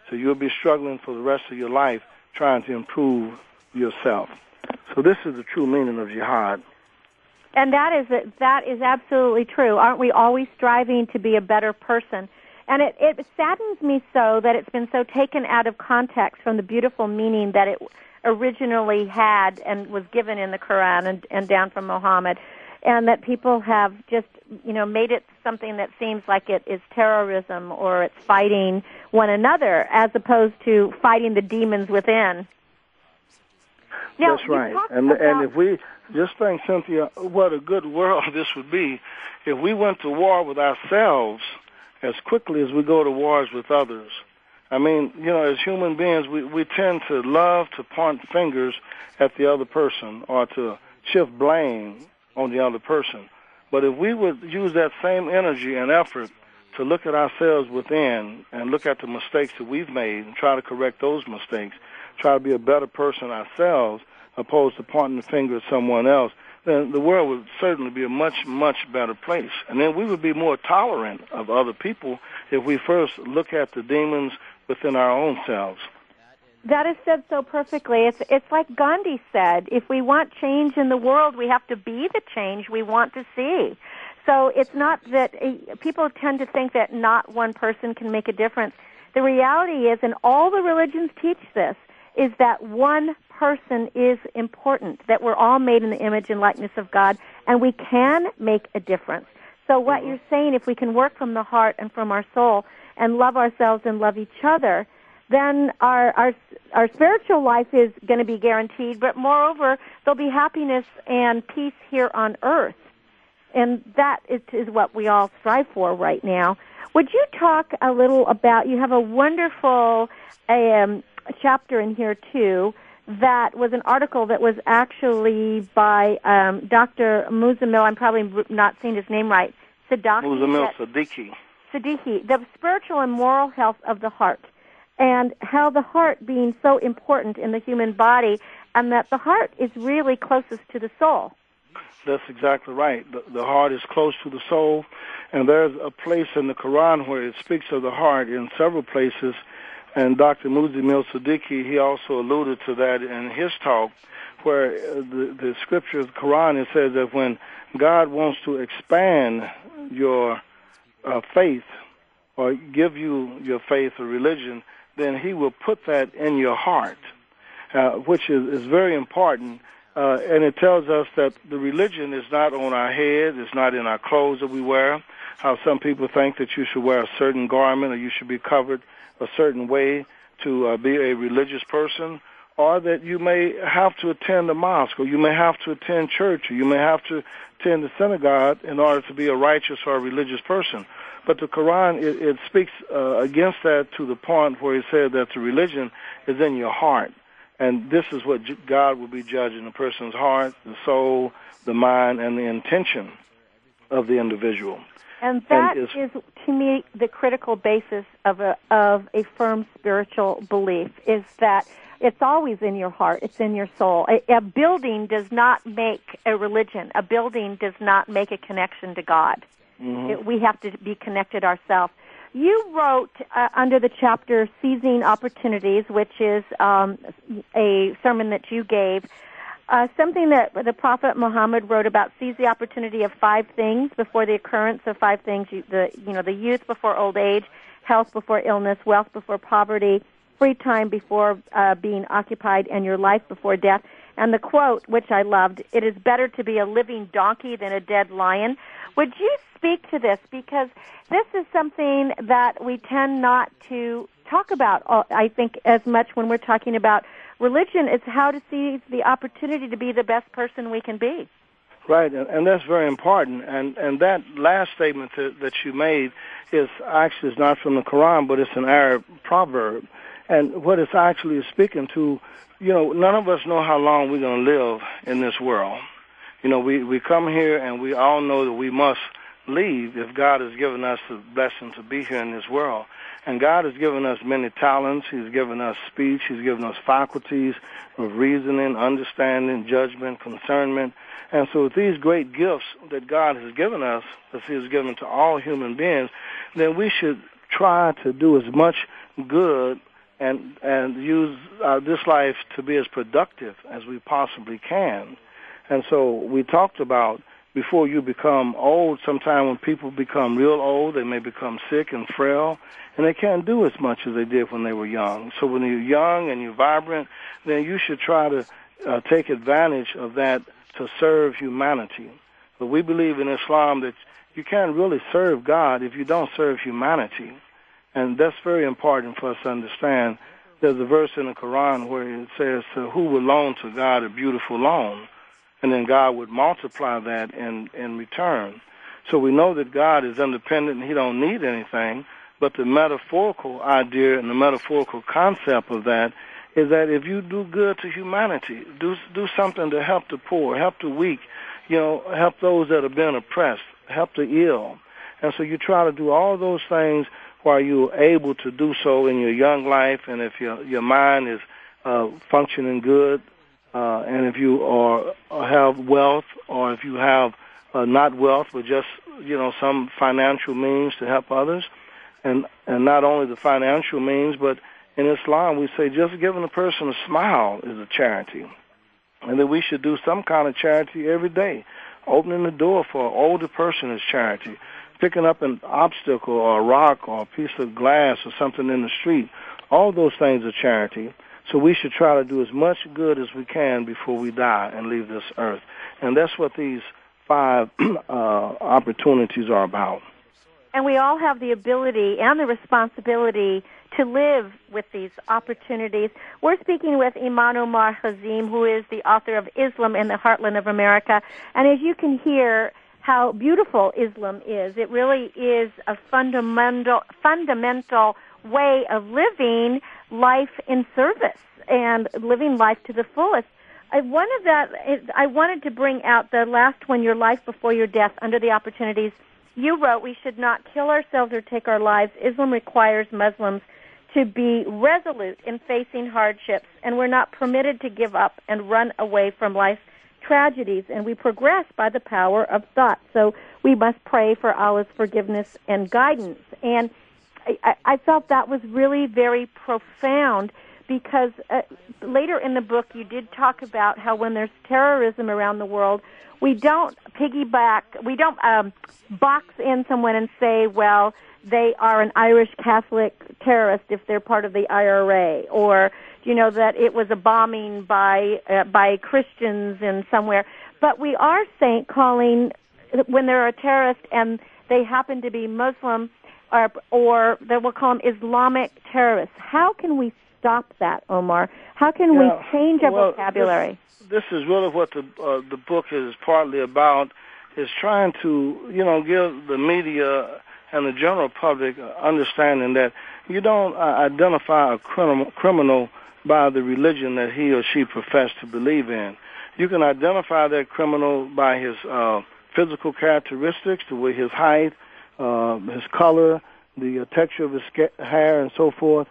So you'll be struggling for the rest of your life trying to improve yourself. So this is the true meaning of jihad. And that is that is absolutely true. Aren't we always striving to be a better person? And it, it saddens me so that it's been so taken out of context from the beautiful meaning that it originally had and was given in the Quran and, and down from Muhammad. And that people have just, you know, made it something that seems like it is terrorism or it's fighting one another as opposed to fighting the demons within. Now, That's right. And about- and if we just think, Cynthia, what a good world this would be if we went to war with ourselves as quickly as we go to wars with others. I mean, you know, as human beings, we, we tend to love to point fingers at the other person or to shift blame on the other person. But if we would use that same energy and effort to look at ourselves within and look at the mistakes that we've made and try to correct those mistakes, try to be a better person ourselves, opposed to pointing the finger at someone else, then the world would certainly be a much, much better place. And then we would be more tolerant of other people if we first look at the demons within our own selves. That is said so perfectly. It's it's like Gandhi said, if we want change in the world, we have to be the change we want to see. So it's not that uh, people tend to think that not one person can make a difference. The reality is, and all the religions teach this, is that one person is important, that we're all made in the image and likeness of God, and we can make a difference. So what you're saying, if we can work from the heart and from our soul and love ourselves and love each other, then our our our spiritual life is going to be guaranteed. But moreover, there'll be happiness and peace here on earth, and that is, is what we all strive for right now. Would you talk a little about? You have a wonderful um, chapter in here too. That was an article that was actually by um, Dr. Muzammil. I'm probably not saying his name right. Sadaki. Muzammil Siddiqi. Siddiqi, the spiritual and moral health of the heart, and how the heart being so important in the human body, and that the heart is really closest to the soul. That's exactly right. The, the heart is close to the soul, and there's a place in the Quran where it speaks of the heart in several places. And Dr. Muzammil Siddiqi, he also alluded to that in his talk, where uh, the, the scripture, the Quran, it says that when God wants to expand your uh, faith or give you your faith or religion, then He will put that in your heart, uh, which is, is very important. Uh, and it tells us that the religion is not on our head, it's not in our clothes that we wear. How some people think that you should wear a certain garment or you should be covered a certain way to uh, be a religious person, or that you may have to attend a mosque, or you may have to attend church, or you may have to attend the synagogue in order to be a righteous or a religious person. But the Quran, it, it speaks uh, against that to the point where it said that the religion is in your heart. And this is what God will be judging the person's heart, the soul, the mind, and the intention of the individual. And that and is, is, to me, the critical basis of a of a firm spiritual belief is that it's always in your heart. It's in your soul. A, a building does not make a religion. A building does not make a connection to God. Mm-hmm. It, we have to be connected ourselves. You wrote uh, under the chapter "Seizing Opportunities," which is um, a sermon that you gave. Uh, something that the Prophet Muhammad wrote about seize the opportunity of five things before the occurrence of five things. You, the you know the youth before old age, health before illness, wealth before poverty, free time before uh, being occupied, and your life before death. And the quote, which I loved, it is better to be a living donkey than a dead lion. Would you speak to this? Because this is something that we tend not to talk about, uh, I think, as much when we're talking about religion. It's how to seize the opportunity to be the best person we can be. Right, and, that's very important. And and that last statement that, that you made is actually is not from the Quran, but it's an Arab proverb. And what it's actually speaking to, you know, none of us know how long we're going to live in this world. You know, we we come here and we all know that we must leave if God has given us the blessing to be here in this world. And God has given us many talents. He's given us speech. He's given us faculties of reasoning, understanding, judgment, concernment. And so with these great gifts that God has given us, as He has given to all human beings, then we should try to do as much good and and use uh, this life to be as productive as we possibly can. And so we talked about before you become old, sometime when people become real old, they may become sick and frail, and they can't do as much as they did when they were young. So when you're young and you're vibrant, then you should try to uh, take advantage of that to serve humanity. But we believe in Islam that you can't really serve God if you don't serve humanity. And that's very important for us to understand. There's a verse in the Quran where it says, who will loan to God a beautiful loan? And then God would multiply that in in return. So we know that God is independent and He don't need anything. But the metaphorical idea and the metaphorical concept of that is that if you do good to humanity, do do something to help the poor, help the weak, you know, help those that have been oppressed, help the ill, and so you try to do all those things while you're able to do so in your young life, and if your your mind is uh, functioning good, uh, and if you are have wealth, or if you have uh, not wealth, but just you know some financial means to help others, and and not only the financial means, but in Islam we say just giving a person a smile is a charity, and that we should do some kind of charity every day. Opening the door for an older person is charity. Picking up an obstacle or a rock or a piece of glass or something in the street, all those things are charity. So we should try to do as much good as we can before we die and leave this earth. And that's what these five uh, opportunities are about. And we all have the ability and the responsibility to live with these opportunities. We're speaking with Imam Omar Hazim, who is the author of Islam in the Heartland of America. And as you can hear, how beautiful Islam is. It really is a fundamental, fundamental way of living life in service and living life to the fullest. I of that I wanted to bring out the last one, your life before your death, under the opportunities. You wrote we should not kill ourselves or take our lives. Islam requires Muslims to be resolute in facing hardships, and we're not permitted to give up and run away from life's tragedies, and we progress by the power of thought. So we must pray for Allah's forgiveness and guidance. And I, I felt that was really very profound because uh, later in the book you did talk about how when there's terrorism around the world, we don't piggyback, we don't um, box in someone and say, well, they are an Irish Catholic terrorist if they're part of the IRA, or you know that it was a bombing by uh, by Christians in somewhere. But we are saying calling when they're a terrorist and they happen to be Muslim, or or that we'll call them Islamic terrorists. How can we stop that, Omar? How can Yeah, we change our well, vocabulary? This, this is really what the uh, the book is partly about. Is trying to you know give the media and the general public understanding that you don't uh, identify a criminal criminal by the religion that he or she professed to believe in. You can identify that criminal by his uh, physical characteristics, the way his height, uh, his color, the uh, texture of his hair, and so forth.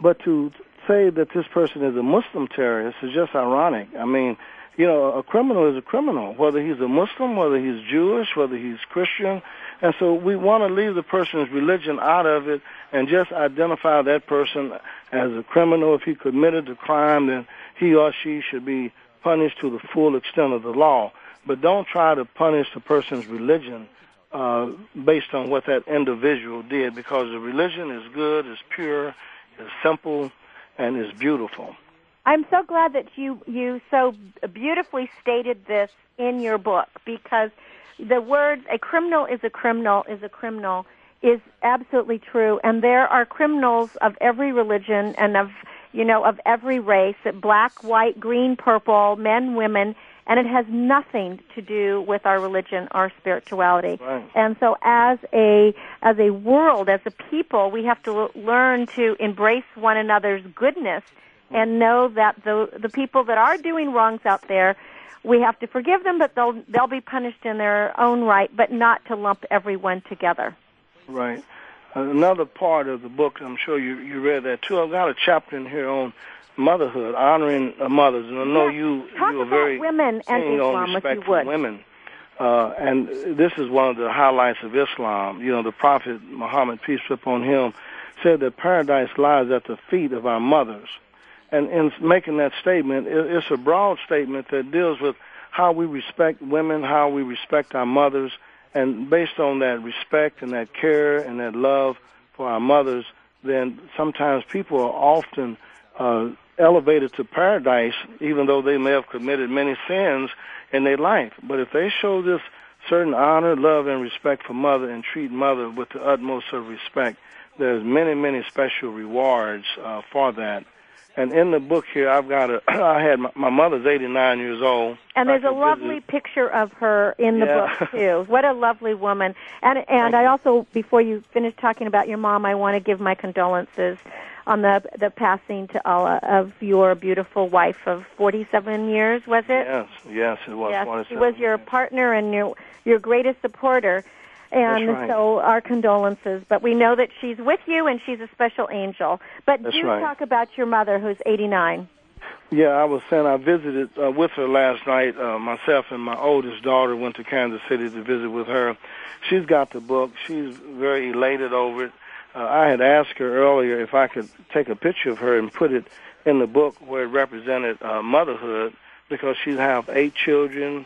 But to say that this person is a Muslim terrorist is just ironic. I mean, you know, a criminal is a criminal, whether he's a Muslim, whether he's Jewish, whether he's Christian. And so we want to leave the person's religion out of it and just identify that person as a criminal. If he committed a crime, then he or she should be punished to the full extent of the law. But don't try to punish the person's religion uh, based on what that individual did because the religion is good, is pure, is simple, and is beautiful. I'm so glad that you you so beautifully stated this in your book because the words "a criminal is a criminal is a criminal" is absolutely true, and there are criminals of every religion and of you know of every race, black, white, green, purple, men, women, and it has nothing to do with our religion, our spirituality. Right. And so, as a as a world, as a people, we have to l- learn to embrace one another's goodness and know that the the people that are doing wrongs out there, we have to forgive them, but they'll they'll be punished in their own right, but not to lump everyone together. Right. Another part of the book, I'm sure you you read that too. I've got a chapter in here on motherhood, honoring mothers, and I know you Talk you are very women and Islam, on respect for would. women. Uh, and this is one of the highlights of Islam. You know, the Prophet Muhammad, peace be upon him, said that paradise lies at the feet of our mothers. And in making that statement, it's a broad statement that deals with how we respect women, how we respect our mothers, and based on that respect and that care and that love for our mothers, then sometimes people are often uh, elevated to paradise, even though they may have committed many sins in their life. But if they show this certain honor, love, and respect for mother and treat mother with the utmost of respect, there's many, many special rewards uh, for that. And in the book here, I've got a. I had my, my mother's 89 years old. And there's a lovely visit- picture of her in the Yeah. book too. What a lovely woman. And and I also before you finish talking about your mom, I want to give my condolences on the the passing to Allah of your beautiful wife of 47 years, was it? Yes, yes, it was. yes, she was your partner and your your greatest supporter. And right. so our condolences, but we know that she's with you and she's a special angel. But That's do right. talk about your mother who's 89. Yeah, I was saying I visited uh, with her last night. Uh, myself and my oldest daughter went to Kansas City to visit with her. She's got the book. She's very elated over it. Uh, I had asked her earlier if I could take a picture of her and put it in the book where it represented uh, motherhood because she have eight children,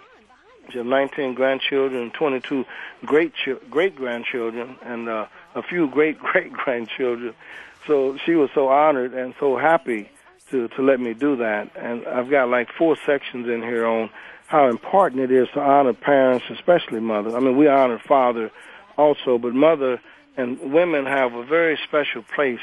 She has 19 grandchildren, 22 great great grandchildren, and uh, a few great great grandchildren. So she was so honored and so happy to to let me do that. And I've got like four sections in here on how important it is to honor parents, especially mother. I mean, we honor father also, but mother and women have a very special place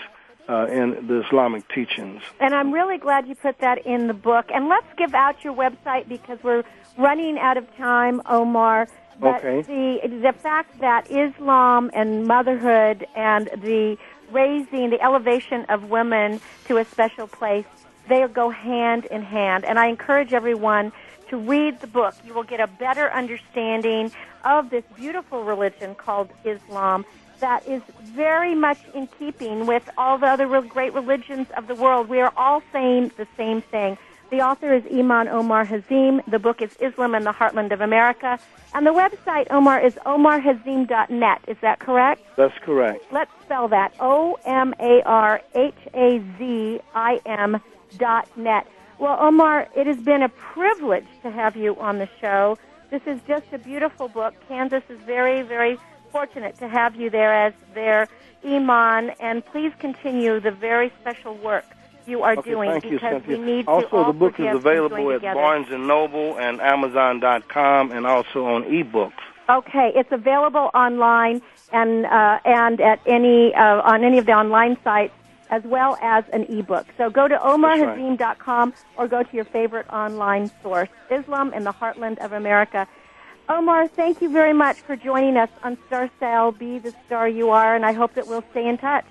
uh, in the Islamic teachings. And I'm really glad you put that in the book. And let's give out your website because we're running out of time, Omar. But Okay. the the fact that Islam and motherhood and the raising, the elevation of women to a special place, they go hand in hand. And I encourage everyone to read the book. You will get a better understanding of this beautiful religion called Islam that is very much in keeping with all the other real great religions of the world. We are all saying the same thing. The author is Imam Omar Hazim. The book is Islam in the Heartland of America. And the website, Omar, is omarhazim.net. Is that correct? That's correct. Let's spell that. O M A R H A Z I M dot net. Well, Omar, it has been a privilege to have you on the show. This is just a beautiful book. Kansas is very, very fortunate to have you there as their Imam, and please continue the very special work you are Okay, doing you, because Cynthia. we need to also, the book is available at together. Barnes and Noble and Amazon.com, and also on ebooks. Okay, it's available online and uh, and at any uh, on any of the online sites as well as an ebook. So go to omarhazim.com or go to your favorite online source, Islam in the Heartland of America. Omar, thank you very much for joining us on Star Style. Be the star you are, and I hope that we'll stay in touch.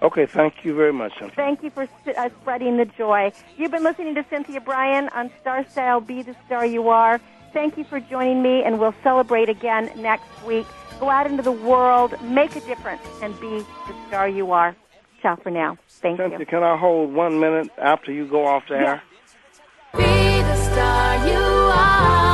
Okay, thank you very much, Cynthia. Thank you for uh, spreading the joy. You've been listening to Cynthia Brian on Star Style. Be the star you are. Thank you for joining me, and we'll celebrate again next week. Go out into the world, make a difference, and be the star you are. Ciao for now. Thank you. Cynthia, you. can I hold one minute after you go off the air? Be the star you are.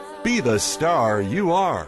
be the star you are.